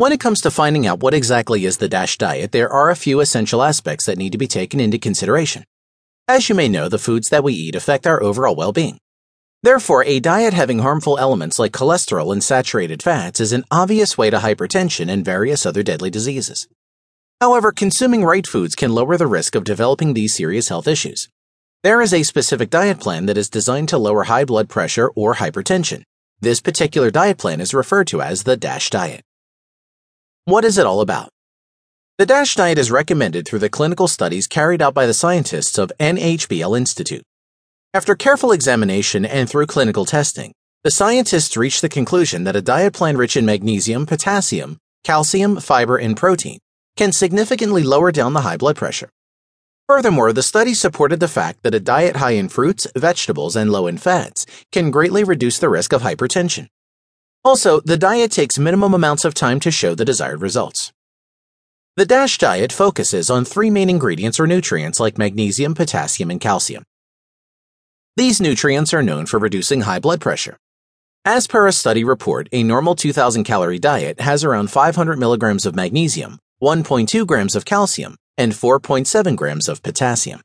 When it comes to finding out what exactly is the DASH diet, there are a few essential aspects that need to be taken into consideration. As you may know, the foods that we eat affect our overall well being. Therefore, a diet having harmful elements like cholesterol and saturated fats is an obvious way to hypertension and various other deadly diseases. However, consuming right foods can lower the risk of developing these serious health issues. There is a specific diet plan that is designed to lower high blood pressure or hypertension. This particular diet plan is referred to as the DASH diet. What is it all about? The DASH diet is recommended through the clinical studies carried out by the scientists of NHBL Institute. After careful examination and through clinical testing, the scientists reached the conclusion that a diet plan rich in magnesium, potassium, calcium, fiber, and protein can significantly lower down the high blood pressure. Furthermore, the study supported the fact that a diet high in fruits, vegetables, and low in fats can greatly reduce the risk of hypertension. Also, the diet takes minimum amounts of time to show the desired results. The DASH diet focuses on three main ingredients or nutrients like magnesium, potassium, and calcium. These nutrients are known for reducing high blood pressure. As per a study report, a normal 2,000 calorie diet has around 500 milligrams of magnesium, 1.2 grams of calcium, and 4.7 grams of potassium.